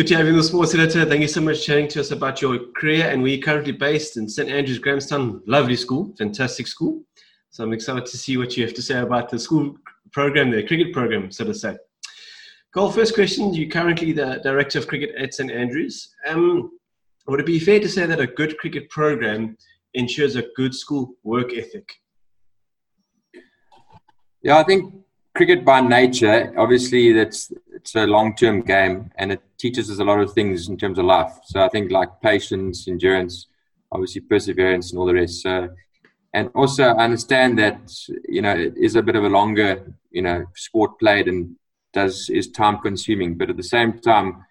Good to have you in the Sports Editor. Thank you so much for chatting to us about your career and you're currently based in St. Andrews, Grahamstown. Lovely school, fantastic school. So I'm excited to see what you have to say about the school program, the cricket program, so to say. Carl, first question. You're currently the Director of Cricket at St. Andrews. Um, would it be fair to say that a good cricket program ensures a good school work ethic? Yeah, I think cricket by nature, obviously, that's it's a long-term game, and it teaches us a lot of things in terms of life. So I think like patience, endurance, obviously perseverance, and all the rest. So, and also I understand that you know it is a bit of a longer you know sport played and does is time consuming, but at the same time,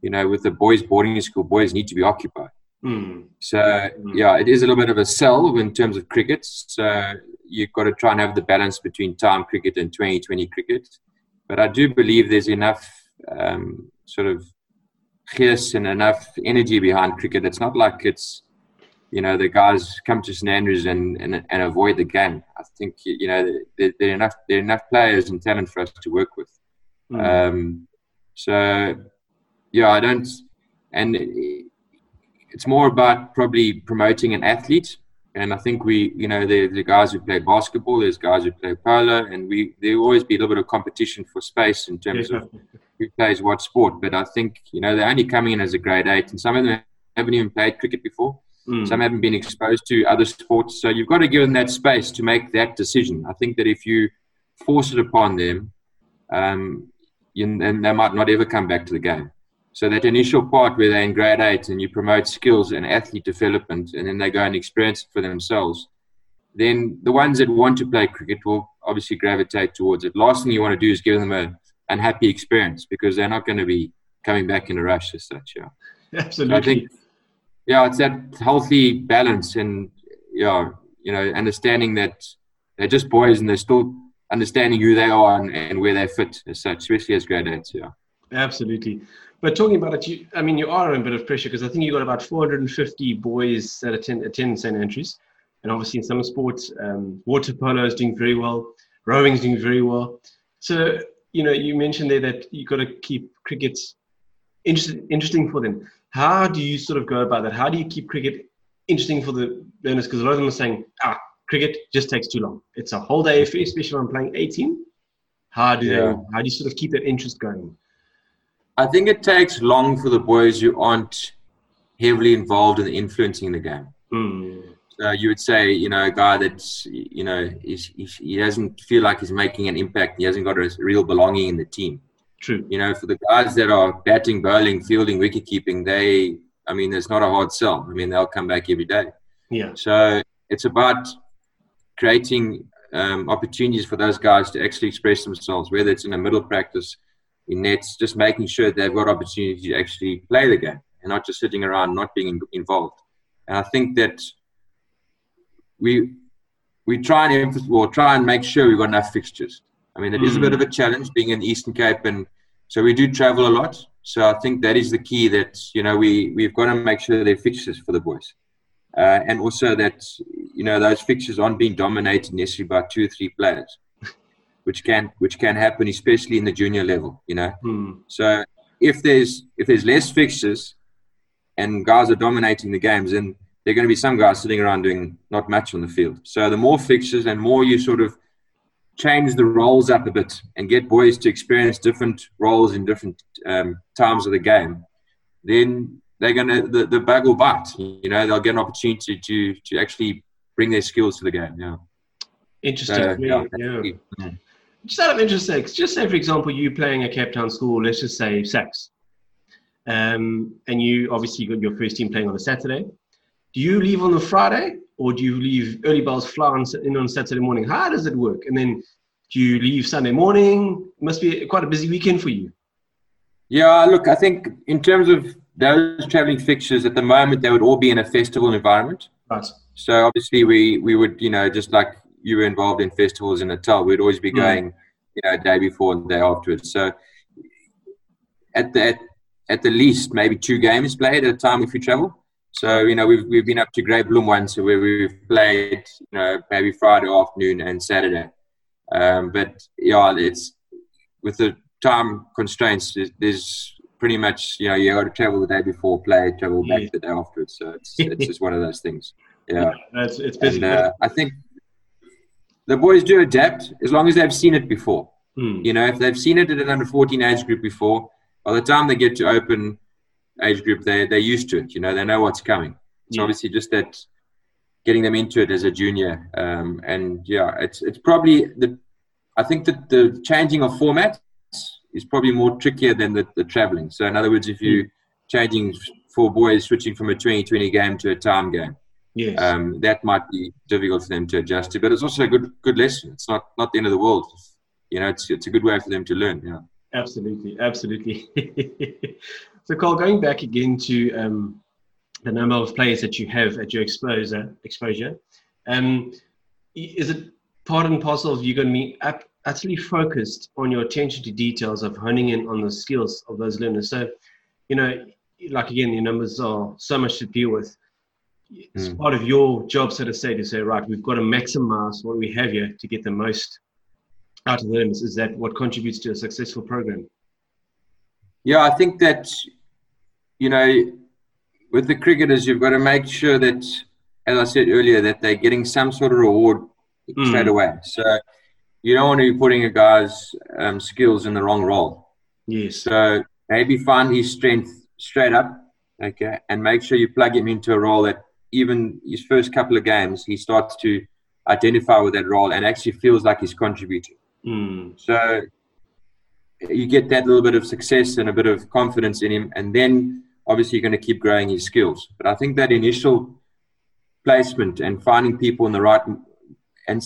you know, with the boys boarding school, boys need to be occupied. Mm. So mm. yeah, it is a little bit of a sell in terms of cricket. So you've got to try and have the balance between time cricket and 2020 cricket. But I do believe there's enough um, sort of gears and enough energy behind cricket. It's not like it's, you know, the guys come to St Andrews and, and, and avoid the game. I think, you know, there, there, are enough, there are enough players and talent for us to work with. Mm. Um, so, yeah, I don't, and it's more about probably promoting an athlete and I think we, you know, the, the guys who play basketball, there's guys who play polo, and we there always be a little bit of competition for space in terms yeah. of who plays what sport. But I think you know they're only coming in as a grade eight, and some of them haven't even played cricket before. Mm. Some haven't been exposed to other sports, so you've got to give them that space to make that decision. I think that if you force it upon them, um, you, then they might not ever come back to the game. So that initial part where they're in grade eight and you promote skills and athlete development, and then they go and experience it for themselves, then the ones that want to play cricket will obviously gravitate towards it. Last thing you want to do is give them a unhappy experience because they're not going to be coming back in a rush as such. Yeah, absolutely. So I think, yeah, it's that healthy balance and yeah, you know, understanding that they're just boys and they're still understanding who they are and, and where they fit as such, especially as grade eights. Yeah, absolutely. But talking about it, you, I mean, you are in a bit of pressure because I think you got about 450 boys that attend, attend St. Andrews. And obviously, in some sports, um, water polo is doing very well, rowing is doing very well. So, you know, you mentioned there that you've got to keep cricket interest, interesting for them. How do you sort of go about that? How do you keep cricket interesting for the learners? Because a lot of them are saying, ah, cricket just takes too long. It's a whole day especially when I'm playing 18. How do, yeah. they, how do you sort of keep that interest going? I think it takes long for the boys who aren't heavily involved in influencing the game. Mm. So you would say, you know, a guy that's, you know, he's, he's, he doesn't feel like he's making an impact. He hasn't got a real belonging in the team. True. You know, for the guys that are batting, bowling, fielding, wicket keeping, they, I mean, it's not a hard sell. I mean, they'll come back every day. Yeah. So it's about creating um, opportunities for those guys to actually express themselves, whether it's in a middle practice, in nets, just making sure they've got opportunity to actually play the game and not just sitting around not being involved. And I think that we we try and emphasize, well, try and make sure we've got enough fixtures. I mean, it mm. is a bit of a challenge being in the Eastern Cape, and so we do travel a lot. So I think that is the key. That you know we we've got to make sure they're fixtures for the boys, uh, and also that you know those fixtures aren't being dominated necessarily by two or three players which can which can happen, especially in the junior level. You know, hmm. so if there's if there's less fixtures and guys are dominating the games, then there are going to be some guys sitting around doing not much on the field. So the more fixtures and more you sort of change the roles up a bit and get boys to experience different roles in different um, times of the game, then they're going to the, the bug will bite. You know, they'll get an opportunity to to actually bring their skills to the game. Yeah. Interesting. So, yeah. yeah just out of interest, just say, for example, you playing a Cape Town school, let's just say SACS, um, and you obviously got your first team playing on a Saturday. Do you leave on the Friday, or do you leave early bells fly on, in on Saturday morning? How does it work? And then do you leave Sunday morning? It must be quite a busy weekend for you. Yeah, look, I think in terms of those traveling fixtures at the moment, they would all be in a festival environment. Right. So obviously, we we would you know just like you were involved in festivals in Natal, we'd always be hmm. going, mm. you know, day before and day afterwards. So at the at, at the least, maybe two games played at a time if you travel. So you know, we've we've been up to Great Bloom once, where we've played, you know, maybe Friday afternoon and Saturday. Um, but yeah, it's with the time constraints. There's pretty much you know you got to travel the day before play, travel back yeah. the day afterwards. So it's it's just one of those things. Yeah, yeah it's it's busy. And, uh, I think the boys do adapt as long as they've seen it before. Mm. You know, if they've seen it at an under 14 age group before, by the time they get to open age group, they they're used to it. You know, they know what's coming. It's yeah. obviously just that getting them into it as a junior. Um, and yeah, it's it's probably the I think that the changing of format is probably more trickier than the, the traveling. So in other words, if you're changing for boys switching from a 2020 game to a time game, yes. um, that might be difficult for them to adjust to. But it's also a good good lesson. It's not not the end of the world. You know, it's it's a good way for them to learn. Yeah. Absolutely, absolutely. so, Carl, going back again to um, the number of players that you have at your exposure, exposure, um, is it part and parcel of you going to be utterly focused on your attention to details of honing in on the skills of those learners. So, you know, like again, your numbers are so much to deal with. It's mm. part of your job, so to say, to say, right, we've got to maximize what we have here to get the most out of the. Is that what contributes to a successful program? Yeah, I think that, you know, with the cricketers, you've got to make sure that, as I said earlier, that they're getting some sort of reward mm. straight away. So you don't want to be putting a guy's um, skills in the wrong role. Yes. So maybe find his strength straight up, okay, and make sure you plug him into a role that even his first couple of games he starts to identify with that role and actually feels like he's contributing. Mm. So you get that little bit of success and a bit of confidence in him, and then obviously you're going to keep growing his skills. But I think that initial placement and finding people in the right and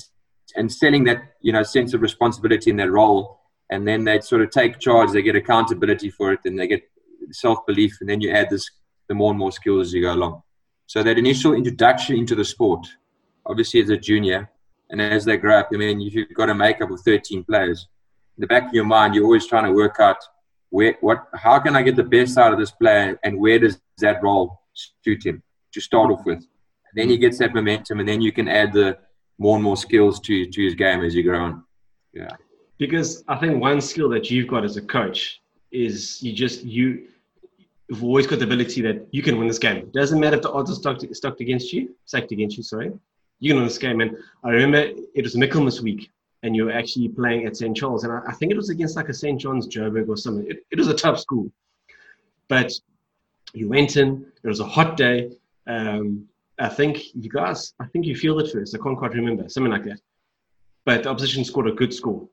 and selling that you know sense of responsibility in their role, and then they sort of take charge, they get accountability for it, and they get self belief, and then you add this the more and more skills as you go along. So that initial introduction into the sport, obviously as a junior, and as they grow up, I mean, if you've got a makeup of 13 players, in the back of your mind, you're always trying to work out where, what, how can I get the best out of this player, and where does that role suit him to start off with. And then he gets that momentum, and then you can add the more and more skills to to his game as you grow on. Yeah. Because I think one skill that you've got as a coach is you just you have always got the ability that you can win this game. It doesn't matter if the odds are stacked, stacked against you, stacked against you. Sorry, you can win this game. And I remember it was Michaelmas week, and you were actually playing at St. Charles, and I, I, think it was against like a St. John's Joburg or something. It, it was a tough school, but you went in. It was a hot day. Um, I think you guys, I think you fielded first. I can't quite remember, something like that. But the opposition scored a good score.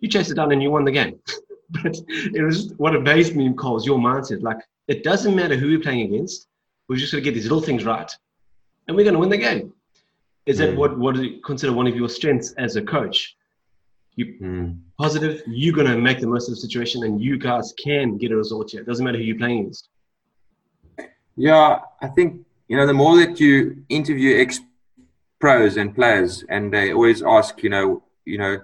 You chased it down and you won the game. but it was what amazed me, Carl, is your mindset. Like, it doesn't matter who we're playing against. We're just going to get these little things right, and we're going to win the game. Is that mm. what what do you consider one of your strengths as a coach? You mm. positive. You're going to make the most of the situation, and you guys can get a result here. It doesn't matter who you're playing against. Yeah, I think you know, the more that you interview ex pros and players, and they always ask, you know, you know,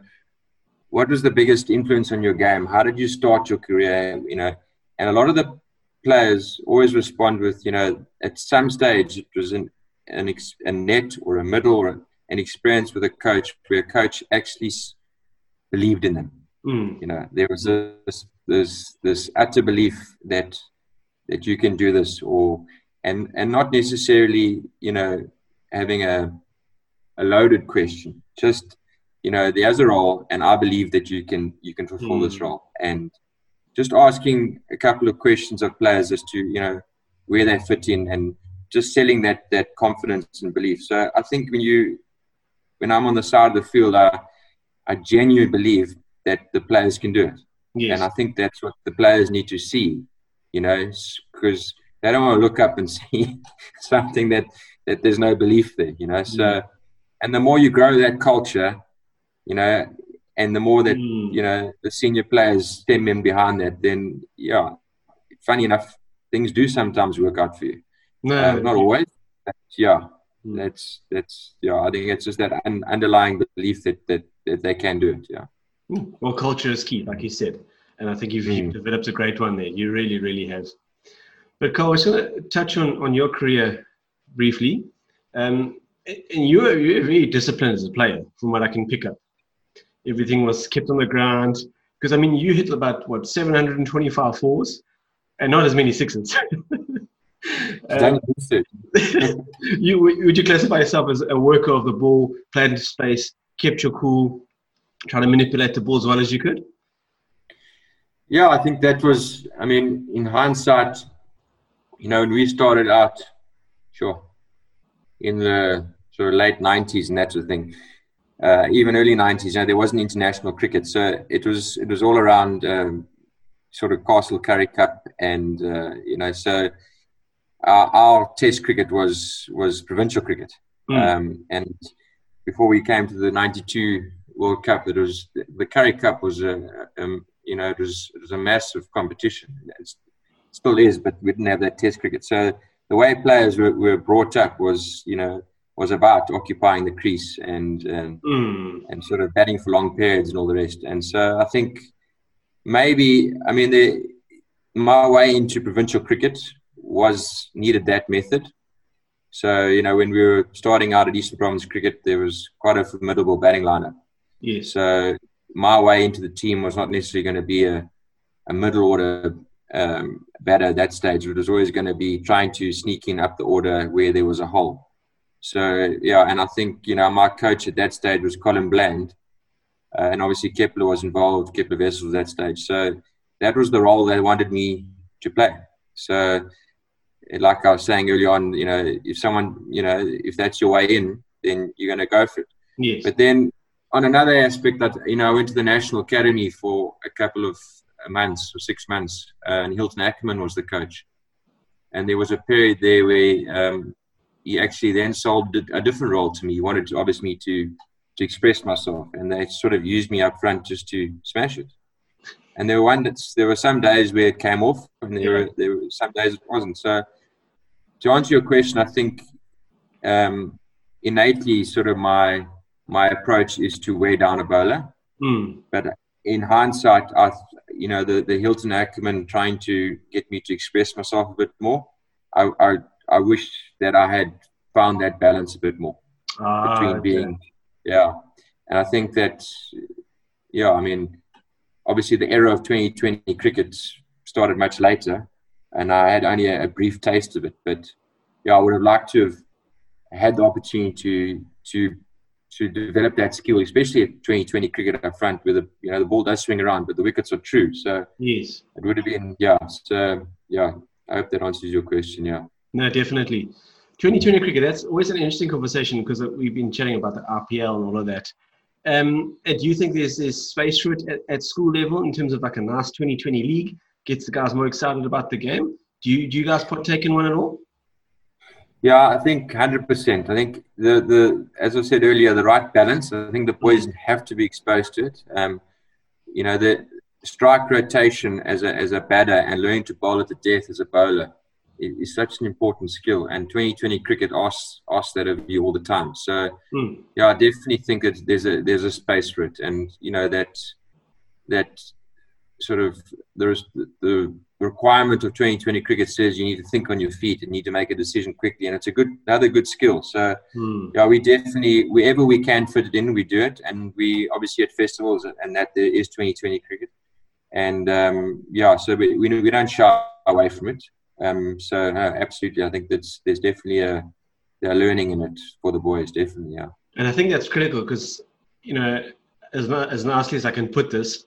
what was the biggest influence on your game? How did you start your career? You know, and a lot of the players always respond with, you know, at some stage it was an, an ex, a net or a middle or an experience with a coach where a coach actually believed in them. Mm. You know, there was this this this utter belief that that you can do this, or and and not necessarily you know having a a loaded question just you know there's a role and i believe that you can you can fulfill mm. this hmm. role and just asking a couple of questions of players as to you know where they fit in and just selling that that confidence and belief so i think when you when i'm on the side of the field i i genuinely believe that the players can do it yes. and i think that's what the players need to see you know because they don't want to look up and see something that that there's no belief there, you know. So, mm. and the more you grow that culture, you know, and the more that mm. you know the senior players stem in behind that, then yeah, funny enough, things do sometimes work out for you. No, uh, not always. yeah, mm. that's that's yeah. I think it's just that un- underlying belief that, that that they can do it. Yeah. Mm. Well, culture is key, like you said, and I think you've, you've mm. developed a great one there. You really, really have. But Carl, I just want to touch on, on your career briefly. Um, and you were, you were very disciplined as a player, from what I can pick up. Everything was kept on the ground. Because, I mean, you hit about, what, 725 fours? and not as many sixes. um, you would you classify yourself as a worker of the ball, played into space, kept your cool, trying to manipulate the ball as well as you could? Yeah, I think that was. I mean, in hindsight, you know, when we started out, sure, in the sort of late '90s and that sort of thing, uh, even early '90s, you know, there wasn't international cricket, so it was it was all around um, sort of Castle Currie Cup, and uh, you know, so our, our, Test cricket was was provincial cricket, mm. um, and before we came to the '92 World Cup, it was the Currie Cup was a, um, you know it was it was a massive competition. It still is, but we didn't have that Test cricket. So the way players were, were brought up was you know was about occupying the crease and and, mm. and sort of batting for long periods and all the rest. And so I think maybe I mean the, my way into provincial cricket was needed that method. So you know when we were starting out at Eastern Province Cricket, there was quite a formidable batting lineup. Yes. So my way into the team was not necessarily going to be a, a middle order um, batter at that stage. It was always going to be trying to sneak in up the order where there was a hole. So yeah, and I think you know my coach at that stage was Colin Bland, uh, and obviously Kepler was involved. Kepler Wessels at that stage. So that was the role they wanted me to play. So like I was saying earlier on, you know, if someone, you know, if that's your way in, then you're going to go for it. Yes. But then on another aspect that you know I went to the National Academy for a couple of months or six months, uh, and Hylton Ackerman was the coach. And there was a period there where um, he actually then sold a different role to me. He wanted to, obviously me to to express myself, and they sort of used me up front just to smash it. And there were one that's, there were some days where it came off, and there were there were some days it wasn't. So to answer your question, I think um, innately, sort of my my approach is to wear down a bowler. Mm. But in hindsight, I, you know, the, the Hylton Ackerman trying to get me to express myself a bit more, I, I, I wish that I had found that balance a bit more ah, between being, yeah. And I think that, yeah, I mean, obviously the era of 2020 cricket started much later, and I had only a, a brief taste of it. But yeah, I would have liked to have had the opportunity to to to develop that skill, especially at 2020 cricket up front, where the you know the ball does swing around, but the wickets are true. So yes, it would have been yeah. So yeah, I hope that answers your question. Yeah. No, definitely. 2020 cricket. That's always an interesting conversation because we've been chatting about the RPL and all of that. Um, do you think there's there's space for it at, at school level in terms of like a nice 2020 league gets the guys more excited about the game? Do you do you guys partake in one at all? Yeah, I think hundred percent. I think the the as I said earlier, the right balance. I think the boys have to be exposed to it. Um, you know, the strike rotation as a as a batter and learning to bowl at the death as a bowler is, is such an important skill. And 2020 cricket asks asks that of you all the time. So hmm. yeah, I definitely think that there's a there's a space for it, and you know that that sort of there's the, the requirement of 2020 cricket says you need to think on your feet and need to make a decision quickly and it's a good another good skill so hmm. yeah we definitely wherever we can fit it in we do it and we obviously at festivals and that there is 2020 cricket and um, yeah so we, we, we don't shy away from it um, so no, absolutely i think that's there's definitely a, a learning in it for the boys definitely yeah and i think that's critical because you know as, as nicely as i can put this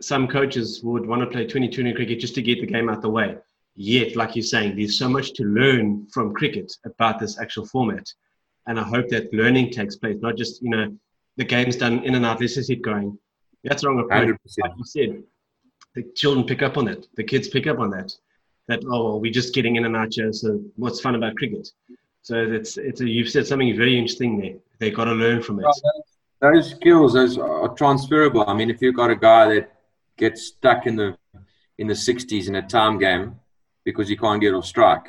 some coaches would want to play 2020 cricket just to get the game out the way. Yet, like you're saying, there's so much to learn from cricket about this actual format. And I hope that learning takes place, not just, you know, the game's done in and out, let's just keep going. That's wrong approach. Like you said, the children pick up on that. The kids pick up on that. That, oh, well, we're just getting in and out here, so what's fun about cricket? So it's, it's a, you've said something very interesting there. They've got to learn from it. Those skills those are transferable. I mean, if you've got a guy that gets stuck in the in the 60s in a time game because he can't get off strike.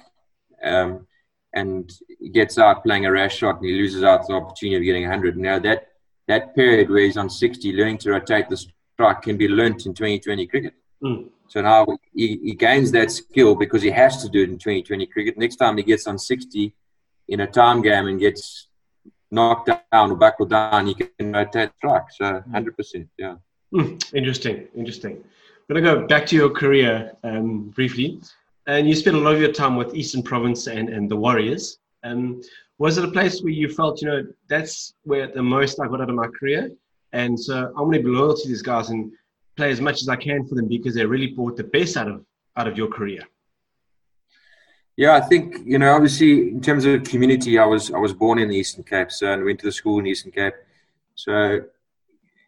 Um, and he gets out playing a rash shot and he loses out the opportunity of getting 100. Now, that, that period where he's on 60, learning to rotate the strike can be learnt in 2020 cricket. Mm. So now he, he gains that skill because he has to do it in 2020 cricket. Next time he gets on 60 in a time game and gets knocked down or buckled down, he can rotate strike. So 100%, yeah. Mm, interesting, interesting. going to go back to your career um, briefly. And you spent a lot of your time with Eastern Province and, and the Warriors. Um, was it a place where you felt, you know, that's where the most I got out of my career? And so I'm going to be loyal to these guys and play as much as I can for them because they really brought the best out of out of your career. Yeah, I think you know, obviously, in terms of community, I was I was born in the Eastern Cape, so and went to the school in the Eastern Cape. So,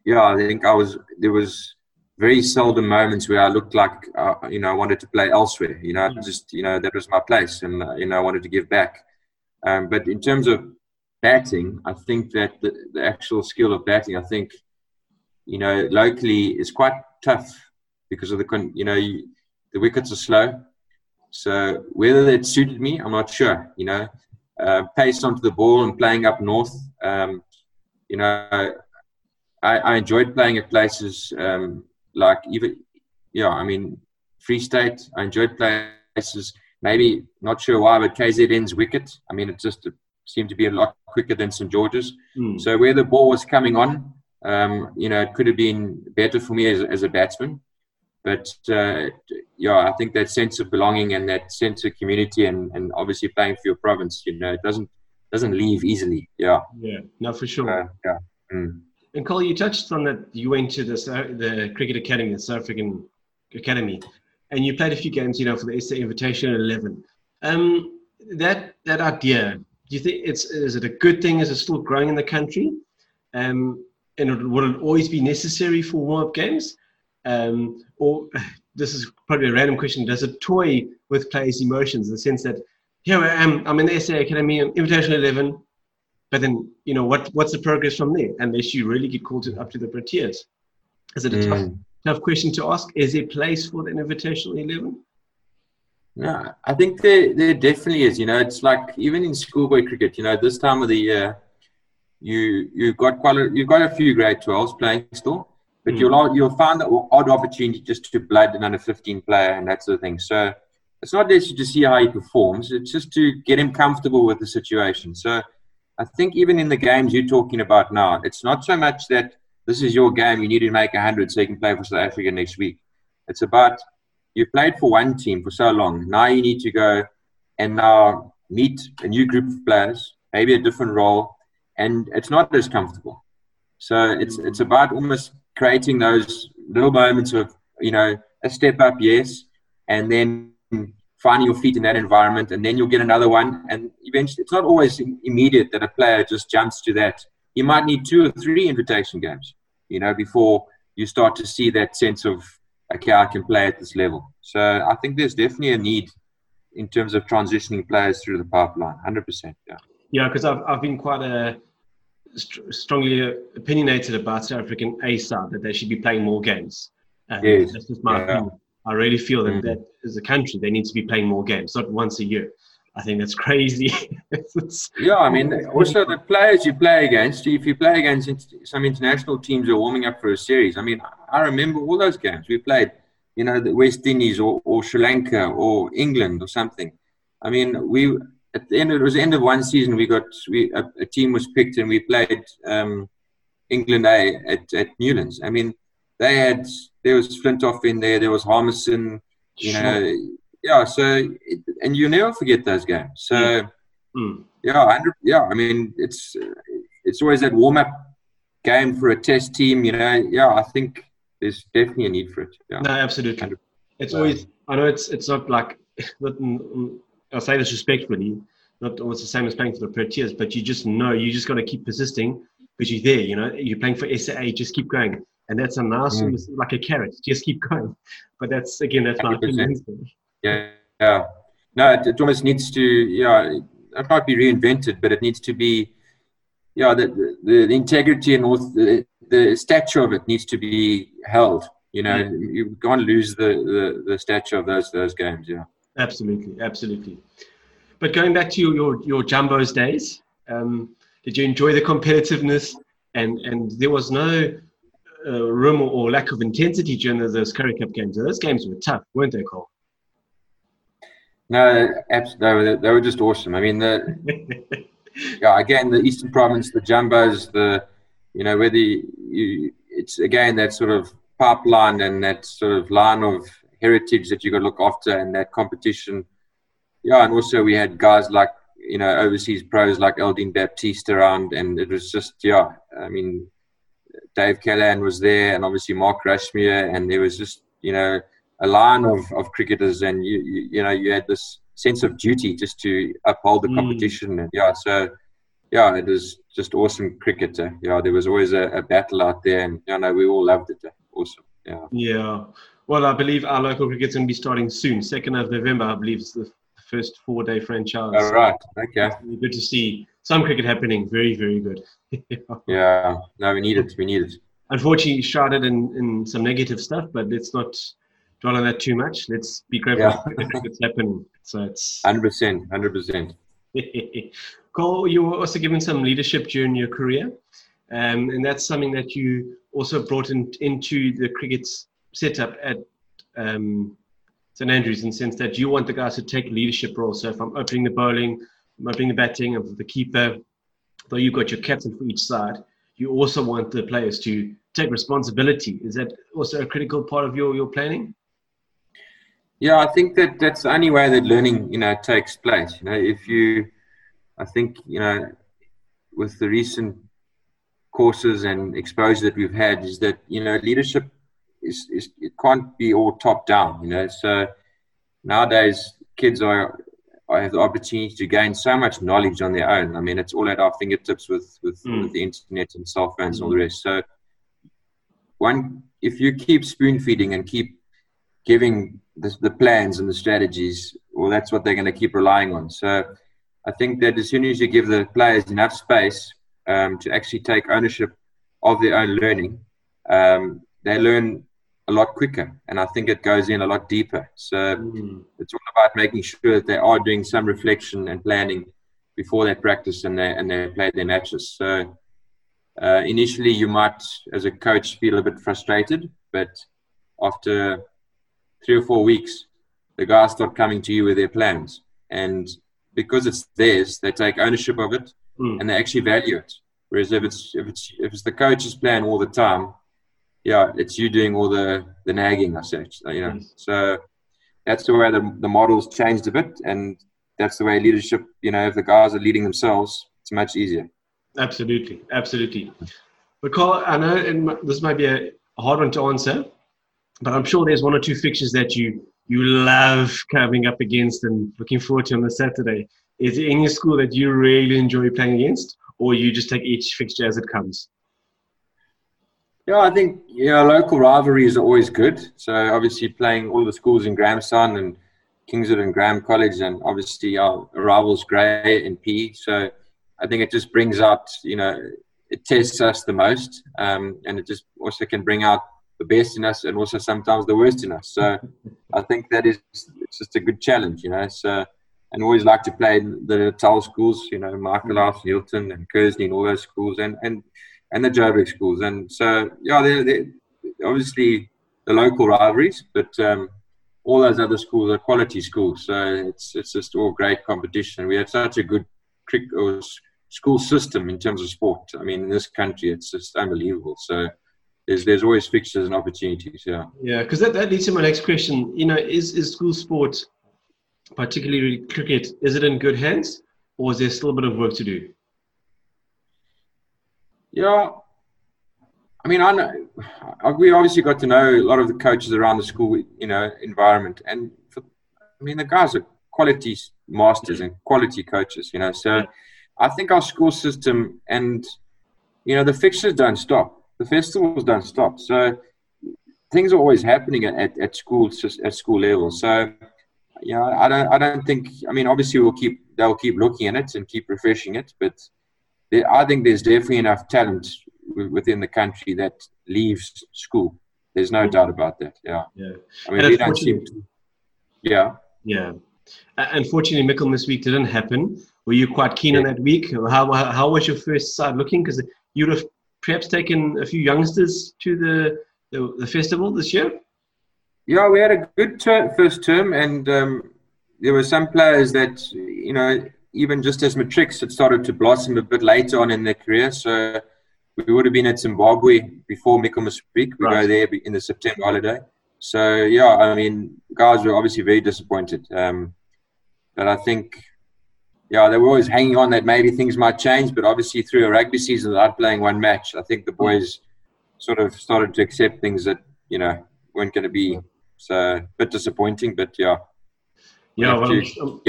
yeah, I think I was there was very seldom moments where I looked like uh, you know I wanted to play elsewhere. You know, just you know that was my place, and uh, you know I wanted to give back. Um, but in terms of batting, I think that the, the actual skill of batting, I think, you know, locally is quite tough because of the con- you know you, the wickets are slow so whether that suited me, I'm not sure. You know, uh, pace onto the ball and playing up north. Um, you know, I, I, enjoyed playing at places um, like even, yeah, I mean, Free State. I enjoyed places. Maybe not sure why, but KZN's wicket. I mean, it just seemed to be a lot quicker than St George's. Mm. So where the ball was coming on, um, you know, it could have been better for me as, as a batsman. But uh, yeah, I think that sense of belonging and that sense of community, and, and obviously playing for your province, you know, it doesn't doesn't leave easily. Yeah. Yeah. No, for sure. Uh, yeah. Mm. And Carl, you touched on that. You went to the the cricket academy, the South African academy, and you played a few games, you know, for the SA Invitation Eleven. Um, that that idea, do you think it's is it a good thing? Is it still growing in the country? Um, and would it always be necessary for warm up games? Um, or this is probably a random question, does it toy with players' emotions in the sense that here I am, I'm in the SA Academy, Invitation 11, but then, you know, what, what's the progress from there? Unless you really get called to, up to the Proteas. Is it a mm. tough, tough question to ask? Is there place for the Invitational 11? Yeah, I think there, there definitely is. You know, it's like even in schoolboy cricket, you know, this time of the year, you you've got quite a, you've got a few grade 12s playing still. But mm. you'll you'll find that odd opportunity just to blood an under 15 player and that sort of thing. So it's not necessarily to see how he performs. It's just to get him comfortable with the situation. So I think even in the games you're talking about now, it's not so much that this is your game. You need to make 100 so you can play for South Africa next week. It's about you've played for one team for so long. Now you need to go and now meet a new group of players, maybe a different role, and it's not as comfortable. So it's it's about almost creating those little moments of, you know, a step up, yes, and then finding your feet in that environment, and then you'll get another one. And eventually, it's not always immediate that a player just jumps to that. You might need two or three invitation games, you know, before you start to see that sense of, okay, I can play at this level. So I think there's definitely a need in terms of transitioning players through the pipeline, 100%. Yeah. Yeah, because I've, I've been quite a st- strongly opinionated about South African A side that they should be playing more games. Um, yes. That's just my yeah. opinion. I really feel that, mm. that as a country they need to be playing more games, not once a year. I think that's crazy. yeah, I mean, also the players you play against, if you play against some international teams who are warming up for a series, I mean, I remember all those games we played, you know, the West Indies or, or Sri Lanka or England or something. I mean, we at the end, it was the end of one season. We got we a, a team was picked and we played um, England A at, at Newlands. I mean, they had there was Flintoff in there, there was Harmison, you sure. know, yeah. So it, and you never forget those games. So mm. Mm. yeah, yeah. I mean, it's it's always that warm up game for a test team. You know, yeah. I think there's definitely a need for it. Yeah. No, absolutely. It's always. I know it's it's not like I say this respectfully, not almost the same as playing for the Proteas, but you just know you just got to keep persisting because you're there. You know, you're playing for SA, just keep going, and that's a nice, mm. like a carrot, just keep going. But that's again, that's my opinion. Yeah, yeah. No, it, it, almost needs to, yeah, it might be reinvented, but it needs to be, yeah, the the, the integrity and all the the stature of it needs to be held. You know, yeah. you can't lose the, the the stature of those those games. Yeah. Absolutely, absolutely. But going back to your your, your jumbos days, um, did you enjoy the competitiveness? And and there was no uh, room or lack of intensity during those Currie Cup games. Those games were tough, weren't they, Carl? No, absolutely. They were just awesome. I mean, the yeah, again, the Eastern Province, the jumbos, the you know, whether you, it's again that sort of pipeline and that sort of line of heritage that you got to look after and that competition. Yeah, and also we had guys like you know overseas pros like Eldine Baptiste around, and it was just yeah. I mean, Dave Callaghan was there, and obviously Mark Rushmere, and there was just you know a line of, of cricketers, and you, you you know you had this sense of duty just to uphold the mm. competition, and yeah, so yeah, it was just awesome cricket. Yeah, there was always a, a battle out there, and you know we all loved it. Awesome. Yeah. Yeah. Well, I believe our local cricket's going to be starting soon. Second of November, I believe, is the first four-day franchise. All right. Okay. good to see some cricket happening. Very, very good. yeah. No, we need it. We need it. Unfortunately, shrouded in, in some negative stuff, but let's not dwell on that too much. Let's be grateful yeah. it's happening. So it's hundred percent, hundred percent. Carl, you were also given some leadership during your career, um, and that's something that you also brought in, into the cricket's setup at um, St Andrews in the sense that you want the guys to take leadership roles. So if I'm opening the bowling, I'm opening the batting, I'm the keeper, though you've got your captain for each side, you also want the players to take responsibility. Is that also a critical part of your, your planning? Yeah, I think that that's the only way that learning, you know, takes place. You know, if you, I think, you know, with the recent courses and exposure that we've had, is that you know, leadership is, is it can't be all top down. You know, so nowadays kids are I have the opportunity to gain so much knowledge on their own. I mean, it's all at our fingertips with with, mm. with the internet and cell phones mm. and all the hmm. rest. So, one, if you keep spoon feeding and keep giving the, the plans and the strategies, well, that's what they're going to keep relying on. So I think that as soon as you give the players enough space um, to actually take ownership of their own learning, um, they learn a lot quicker. And I think it goes in a lot deeper. So mm. it's all about making sure that they are doing some reflection and planning before they practice and they, and they play their matches. So uh, initially, you might, as a coach, feel a bit frustrated, but after three or four weeks, the guys start coming to you with their plans. And because it's theirs, they take ownership of it mm. and they actually value it. Whereas if it's if it's if it's the coach's plan all the time, yeah, it's you doing all the the nagging, I say, you know. Mm. So that's the way the the model's changed a bit, and that's the way leadership. You know, if the guys are leading themselves, it's much easier. Absolutely, absolutely. But Carl, I know this might be a hard one to answer, but I'm sure there's one or two fixtures that you you love coming up against and looking forward to on the Saturday. Is there any school that you really enjoy playing against, or you just take each fixture as it comes? Yeah, I think yeah, local rivalries are always good. So obviously playing all the schools in Grahamstown and Kingswood and Graeme College, and obviously our rivals Grey and P. So I think it just brings out, you know, it tests us the most, um, and it just also can bring out the best in us and also sometimes the worst in us. So I think that is it's just a good challenge, you know. So and always like to play the Natal schools, you know, Michaelhouse, Hilton, and Kearsney, and all those schools, and and and the Joburg schools. And so yeah, they're, they're obviously the local rivalries, but um, all those other schools are quality schools. So it's it's just all great competition. We have such a good cricket school system in terms of sport. I mean, in this country, it's just unbelievable. So there's there's always fixtures and opportunities. Yeah. Yeah, because that, that leads to my next question. You know, is is school sport, particularly cricket, is it in good hands, or is there still a bit of work to do? Yeah. I mean, I know uh, we obviously got to know a lot of the coaches around the school, you know, environment, and for, I mean, the guys are quality masters and quality coaches, you know. So, I think our school system and you know the fixtures don't stop the festivals don't stop. So things are always happening at, at, school at school level. So yeah, I don't I don't think I mean obviously we'll keep they'll keep looking at it and keep refreshing it, but I think there's definitely enough talent within the country that leaves school. There's no doubt about that. Yeah. Yeah. I mean, we don't seem to, Yeah. Yeah. Unfortunately, Michaelmas week didn't happen. Were you quite keen yeah. on that week? How, how was your first side looking? Because you would have perhaps taken a few youngsters to the, the, the festival this year? Yeah, we had a good ter- first term, and um, there were some players that, you know, even just as matrics, had started to blossom a bit later on in their career. So we would have been at Zimbabwe before Michaelmas Creek. We Right. go there in the September holiday. So yeah, I mean, guys were obviously very disappointed. Um, but I think, yeah, they were always hanging on that maybe things might change. But obviously, through a rugby season without playing one match, I think the hmm. boys sort of started to accept things that you know weren't going to be hmm. so a bit disappointing. But yeah, Yeah, well, I'm,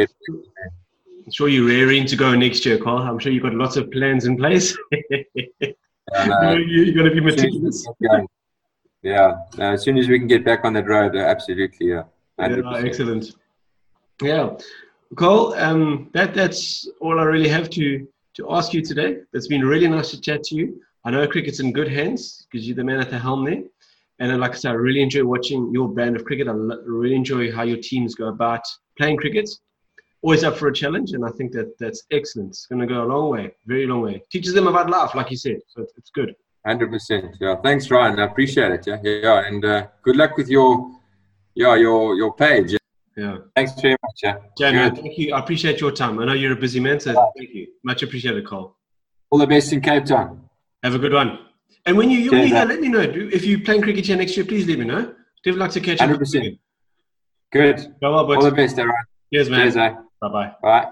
I'm sure you're raring to go next year, Carl. I'm sure you've got lots of plans in place. uh, you, you're going to be as soon as we meticulous. Yeah, uh, as soon as we can get back on that road, uh, absolutely, yeah, Yeah, 100%. excellent. Yeah, Carl. Um, that that's all I really have to to ask you today. It's been really nice to chat to you. I know cricket's in good hands because you're the man at the helm there. And like I said, I really enjoy watching your brand of cricket. I really enjoy how your teams go about playing cricket. Always up for a challenge, and I think that that's excellent. It's going to go a long way, very long way. Teaches them about life, like you said. So it's, it's good. Hundred percent. Yeah. Thanks, Ryan. I appreciate it. Yeah. Yeah. And uh, good luck with your, yeah, your your page. Yeah. Yeah. Thanks very much. Yeah. Good. thank you. I appreciate your time. I know you're a busy man, so thank you. Much appreciated, Carl. All the best in Cape Town. Have a good one. And when you when you let me know. If you're playing cricket here next year, please let me know. Definitely like to catch up. 100%. Good. Go well, All the best, everyone. cheers, man. Cheers, eh? Bye bye. Bye.